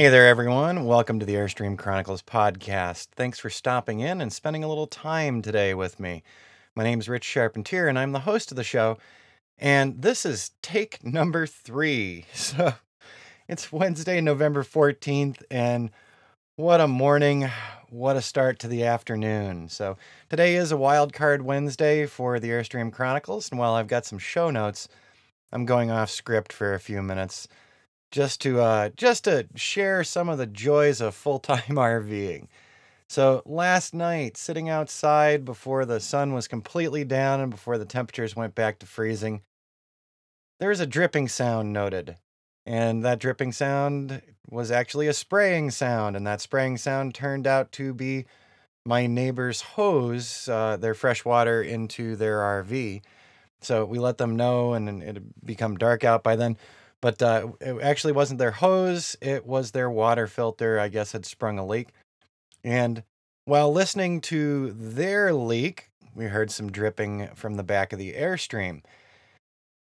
Hey there, everyone. Welcome to the Airstream Chronicles podcast. Thanks for stopping in and spending a little time today with me. My name is Rich Charpentier, and I'm the host of the show. And this is take number three. So it's Wednesday, November 14th, and what a morning. What a start to the afternoon. So today is a wild card Wednesday for the Airstream Chronicles. And while I've got some show notes, I'm going off script for a few minutes just to uh, just to share some of the joys of full time RVing. So last night, sitting outside before the sun was completely down and before the temperatures went back to freezing, there was a dripping sound noted. And that dripping sound was actually a spraying sound, and that spraying sound turned out to be my neighbor's hose uh, their fresh water into their RV. So we let them know, and it had become dark out by then. But uh, it actually wasn't their hose, it was their water filter, I guess, had sprung a leak. And while listening to their leak, we heard some dripping from the back of the Airstream.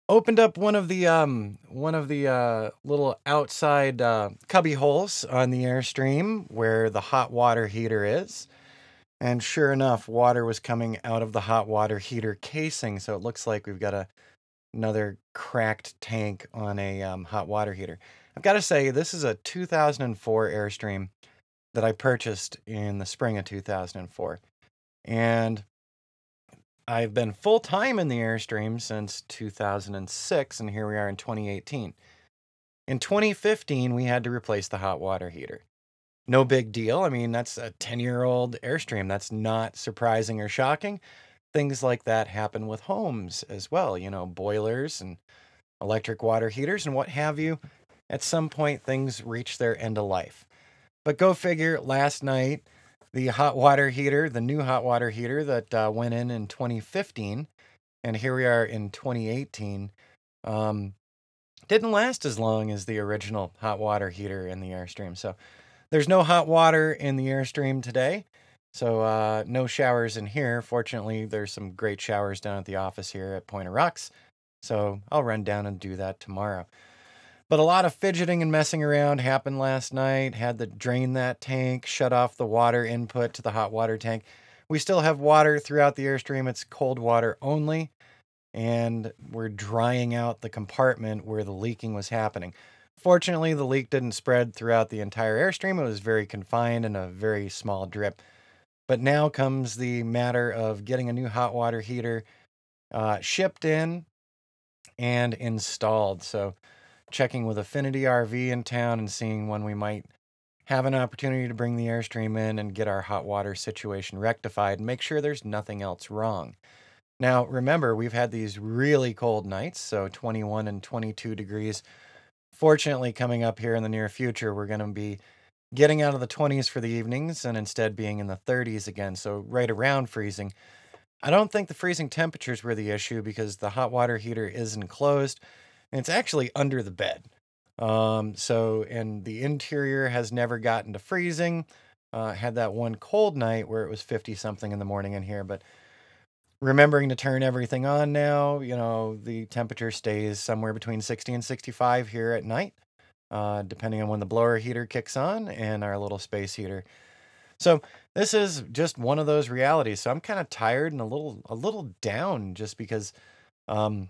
Opened up one of the um one of the uh, little outside uh, cubby holes on the Airstream where the hot water heater is. And sure enough, water was coming out of the hot water heater casing. So it looks like we've got a another cracked tank on a um, hot water heater. I've got to say, this is a 2004 Airstream that I purchased in the spring of 2004. And I've been full time in the Airstream since 2006, and here we are in 2018. In 2015, we had to replace the hot water heater. No big deal. I mean, that's a 10 year old Airstream. That's not surprising or shocking things like that happen with homes as well, you know, boilers and electric water heaters and what have you. At some point, things reach their end of life. But go figure, last night, the hot water heater, the new hot water heater that uh, went in in 2015, and here we are in 2018, um, didn't last as long as the original hot water heater in the Airstream. So there's no hot water in the Airstream today. So uh, no showers in here. Fortunately, there's some great showers down at the office here at Point of Rocks. So I'll run down and do that tomorrow. But a lot of fidgeting and messing around happened last night. Had to drain that tank, shut off the water input to the hot water tank. We still have water throughout the Airstream. It's cold water only. And we're drying out the compartment where the leaking was happening. Fortunately, the leak didn't spread throughout the entire Airstream. It was very confined and a very small drip. But now comes the matter of getting a new hot water heater uh, shipped in and installed. So, checking with Affinity RV in town and seeing when we might have an opportunity to bring the Airstream in and get our hot water situation rectified and make sure there's nothing else wrong. Now, remember, we've had these really cold nights, so 21 and 22 degrees. Fortunately, coming up here in the near future, we're going to be getting out of the 20s for the evenings and instead being in the 30s again, so right around freezing. I don't think the freezing temperatures were the issue because the hot water heater is enclosed and it's actually under the bed. Um, so, and the interior has never gotten to freezing. Uh, had that one cold night where it was 50 something in the morning in here, but remembering to turn everything on now, you know, the temperature stays somewhere between 60 and 65 here at night uh, depending on when the blower heater kicks on and our little space heater. So this is just one of those realities. So I'm kind of tired and a little a little down just because um,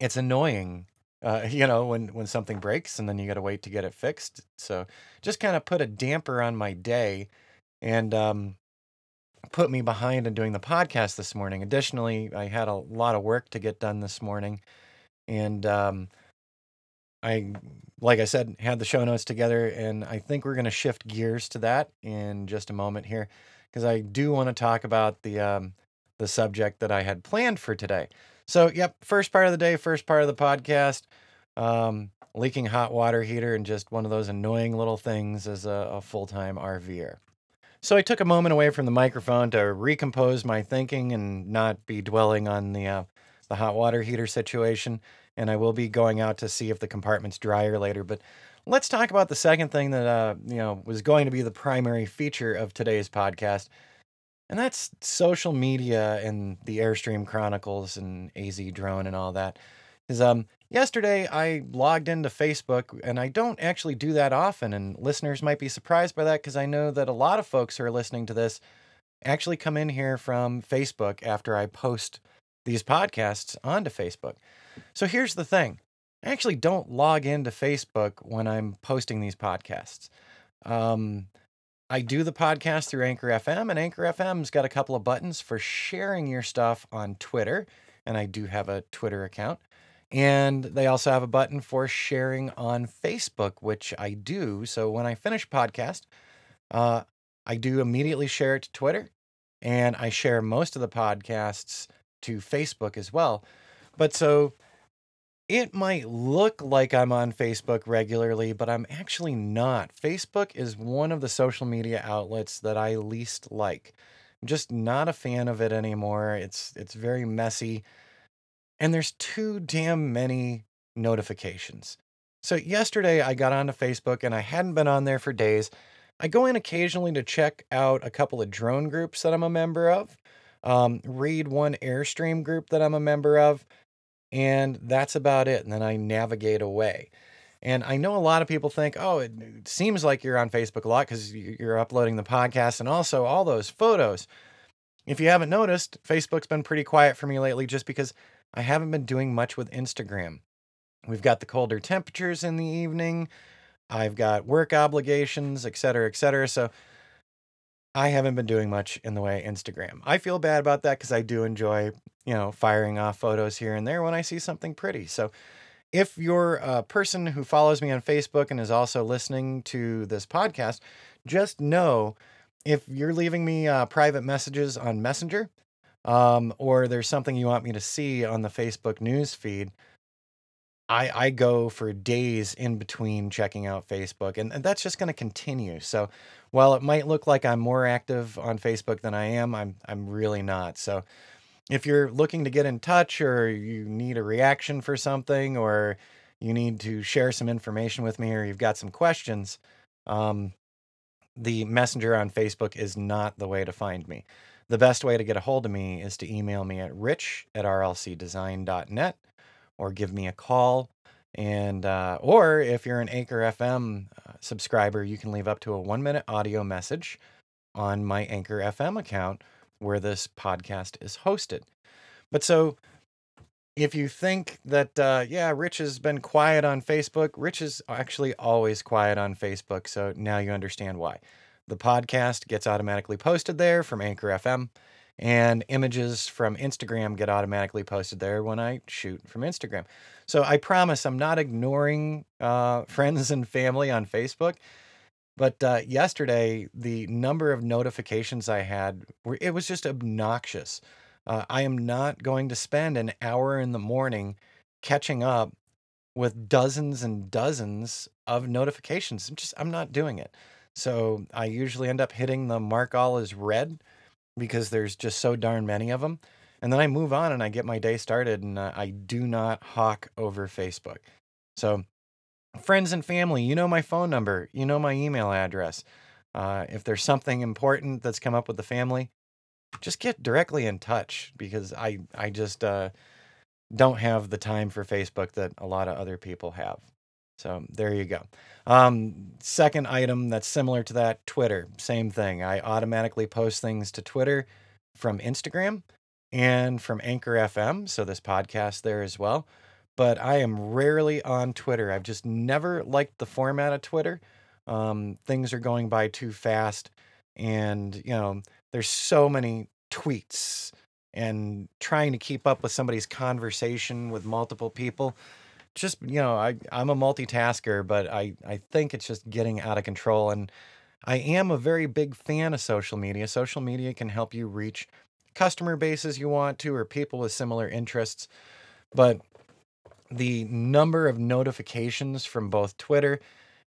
it's annoying. Uh, you know, when when something breaks and then you got to wait to get it fixed. So just kind of put a damper on my day and um, put me behind in doing the podcast this morning. Additionally, I had a lot of work to get done this morning, and um, I, like I said, had the show notes together, and I think we're going to shift gears to that in just a moment here, because I do want to talk about the um, the subject that I had planned for today. So, yep, first part of the day, first part of the podcast, um, leaking hot water heater, and just one of those annoying little things as a, a full time RVer. So I took a moment away from the microphone to recompose my thinking and not be dwelling on the uh, the hot water heater situation and I will be going out to see if the compartment's drier later. But let's talk about the second thing that uh, you know was going to be the primary feature of today's podcast, and that's social media and the Airstream Chronicles and AZ Drone and all that. Because um, yesterday I logged into Facebook, and I don't actually do that often. And listeners might be surprised by that because I know that a lot of folks who are listening to this actually come in here from Facebook after I post these podcasts onto Facebook. So here's the thing I actually don't log into Facebook when I'm posting these podcasts. Um, I do the podcast through Anchor FM, and Anchor FM's got a couple of buttons for sharing your stuff on Twitter, and I do have a Twitter account. And they also have a button for sharing on Facebook, which I do. So when I finish podcast, uh, I do immediately share it to Twitter, and I share most of the podcasts to Facebook as well. But so it might look like I'm on Facebook regularly, but I'm actually not. Facebook is one of the social media outlets that I least like. I'm just not a fan of it anymore. It's it's very messy. And there's too damn many notifications. So yesterday I got onto Facebook and I hadn't been on there for days. I go in occasionally to check out a couple of drone groups that I'm a member of. Um, read one Airstream group that I'm a member of and that's about it. And then I navigate away. And I know a lot of people think, oh, it seems like you're on Facebook a lot because you're uploading the podcast and also all those photos. If you haven't noticed, Facebook's been pretty quiet for me lately just because I haven't been doing much with Instagram. We've got the colder temperatures in the evening. I've got work obligations, et cetera, et cetera. So I haven't been doing much in the way Instagram. I feel bad about that because I do enjoy, you know, firing off photos here and there when I see something pretty. So if you're a person who follows me on Facebook and is also listening to this podcast, just know if you're leaving me uh, private messages on Messenger um, or there's something you want me to see on the Facebook news feed, I, I go for days in between checking out Facebook, and, and that's just going to continue. So while it might look like I'm more active on Facebook than I am, I'm I'm really not. So if you're looking to get in touch or you need a reaction for something or you need to share some information with me or you've got some questions, um, the messenger on Facebook is not the way to find me. The best way to get a hold of me is to email me at rich at rlcdesign.net or give me a call and uh, or if you're an Anchor FM uh, subscriber, you can leave up to a one minute audio message on my Anchor FM account where this podcast is hosted. But so if you think that uh, yeah, Rich has been quiet on Facebook, Rich is actually always quiet on Facebook. So now you understand why. The podcast gets automatically posted there from Anchor FM and images from Instagram get automatically posted there when I shoot from Instagram. So I promise I'm not ignoring uh, friends and family on Facebook. But uh, yesterday, the number of notifications I had, were, it was just obnoxious. Uh, I am not going to spend an hour in the morning catching up with dozens and dozens of notifications. I'm just, I'm not doing it. So I usually end up hitting the mark all as read because there's just so darn many of them. And then I move on and I get my day started and uh, I do not hawk over Facebook. So, friends and family, you know my phone number, you know my email address. Uh, if there's something important that's come up with the family, just get directly in touch because I I just uh, don't have the time for Facebook that a lot of other people have. So there you go. Um, second item that's similar to that Twitter, same thing. I automatically post things to Twitter from Instagram and from Anchor FM. So this podcast there as well. But I am rarely on Twitter. I've just never liked the format of Twitter. Um, things are going by too fast. And, you know, there's so many tweets and trying to keep up with somebody's conversation with multiple people just you know I I'm a multitasker, but I I think it's just getting out of control and I am a very big fan of social media. Social media can help you reach customer bases you want to or people with similar interests, but the number of notifications from both Twitter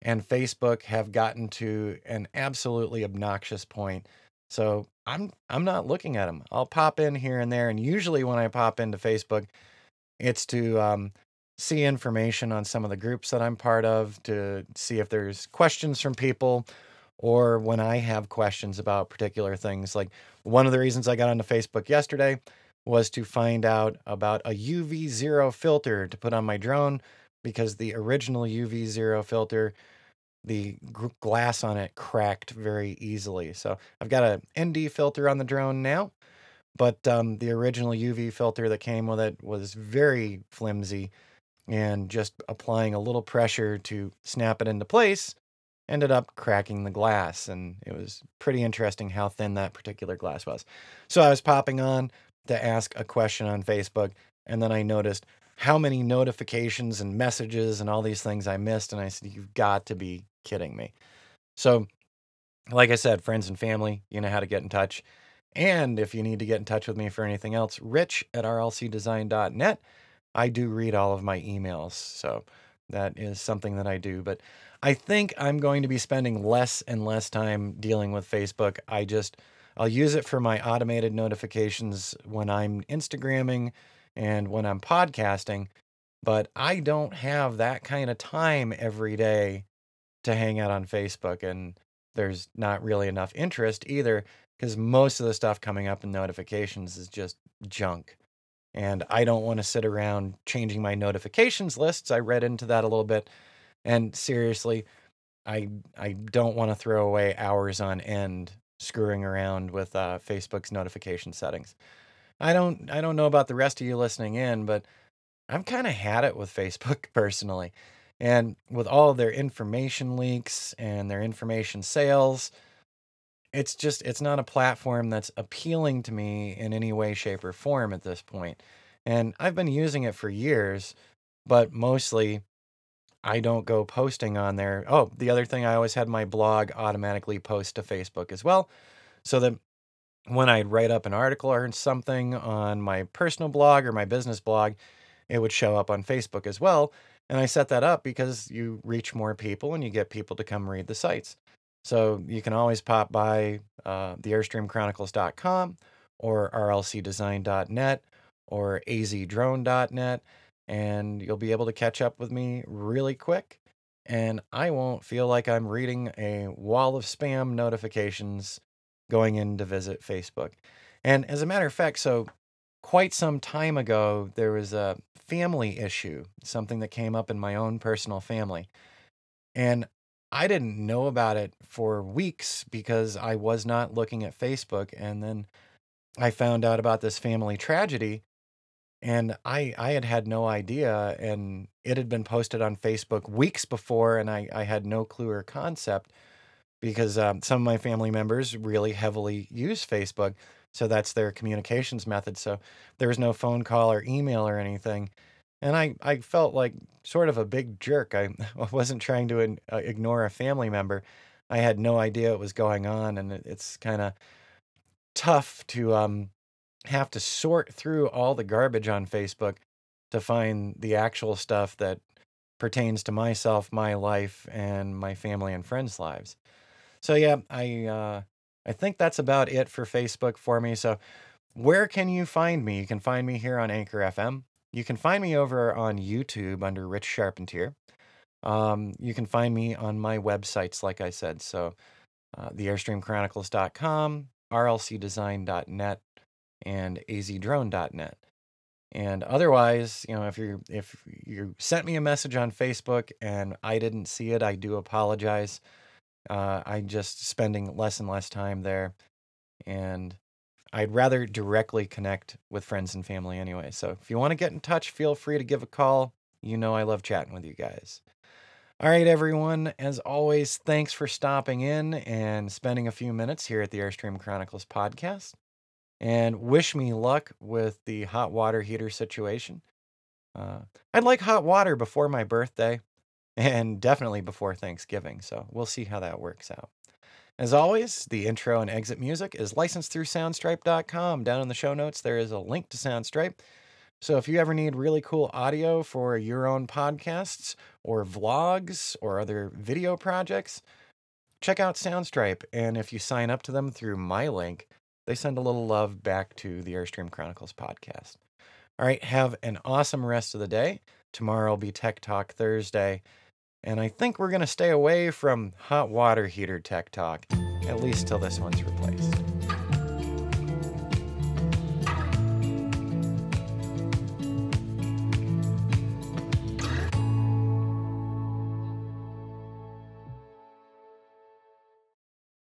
and Facebook have gotten to an absolutely obnoxious point. So I'm I'm not looking at them. I'll pop in here and there, and usually when I pop into Facebook, it's to um, see information on some of the groups that I'm part of to see if there's questions from people or when I have questions about particular things. Like one of the reasons I got onto Facebook yesterday was to find out about a UV zero filter to put on my drone because the original UV zero filter, the glass on it cracked very easily. So I've got a ND filter on the drone now, but um, the original UV filter that came with it was very flimsy and just applying a little pressure to snap it into place ended up cracking the glass and it was pretty interesting how thin that particular glass was. So i was popping on to ask a question on facebook and then i noticed how many notifications and messages and all these things i missed and i said you've got to be kidding me. So like i said friends and family you know how to get in touch. And if you need to get in touch with me for anything else rich at rlcdesign.net I do read all of my emails. So that is something that I do. But I think I'm going to be spending less and less time dealing with Facebook. I just, I'll use it for my automated notifications when I'm Instagramming and when I'm podcasting. But I don't have that kind of time every day to hang out on Facebook. And there's not really enough interest either because most of the stuff coming up in notifications is just junk and I don't want to sit around changing my notifications lists. I read into that a little bit, and seriously, I I don't want to throw away hours on end screwing around with uh, Facebook's notification settings. I don't I don't know about the rest of you listening in, but I've kind of had it with Facebook personally, and with all their information leaks and their information sales it's just it's not a platform that's appealing to me in any way shape or form at this point and i've been using it for years but mostly i don't go posting on there. Oh the other thing i always had my blog automatically post to facebook as well so that when i'd write up an article or something on my personal blog or my business blog it would show up on facebook as well and i set that up because you reach more people and you get people to come read the sites so you can always pop by uh, the airstreamchronicles.com or rlcdesign.net or azdrone.net and you'll be able to catch up with me really quick and I won't feel like I'm reading a wall of spam notifications going in to visit Facebook. And as a matter of fact, so quite some time ago, there was a family issue, something that came up in my own personal family. And I didn't know about it for weeks because I was not looking at Facebook. And then I found out about this family tragedy and I, I had had no idea. And it had been posted on Facebook weeks before, and I, I had no clue or concept because um, some of my family members really heavily use Facebook. So that's their communications method. So there was no phone call or email or anything and I, I felt like sort of a big jerk. I, wasn't trying to in, uh, ignore a family member. I had no idea what was going on, and it, it's kind of tough to um, have to sort through all the garbage on Facebook to find the actual stuff that pertains to myself, my life, and my family and friends' lives. So yeah, I uh, I think that's about it for Facebook for me. So where can you find me? You can find me here on Anchor FM. You can find me over on YouTube under Rich Charpentier. Um, you can find me on my websites, like I said. So, uh, theairstreamchronicles.com, rlcdesign.net, and azdrone.net. And otherwise, you know, if you if you sent me a message on Facebook and I didn't see it, I do apologize. Uh, I'm just spending less and less time there, and I'd rather directly connect with friends and family anyway. So if you want to get in touch, feel free to give a call. You know I love chatting with you guys. All right, everyone. As always, thanks for stopping in and spending a few minutes here at the Airstream Chronicles podcast. And wish me luck with the hot water heater situation. Uh, I'd like hot water before my birthday and definitely before Thanksgiving. So we'll see how that works out. As always, the intro and exit music is licensed through soundstripe.com. Down in the show notes, there is a link to Soundstripe. So if you ever need really cool audio for your own podcasts or vlogs or other video projects, check out Soundstripe. And if you sign up to them through my link, they send a little love back to the Airstream Chronicles podcast. All right, have an awesome rest of the day. Tomorrow will be Tech Talk Thursday. And I think we're going to stay away from hot water heater tech talk, at least till this one's replaced.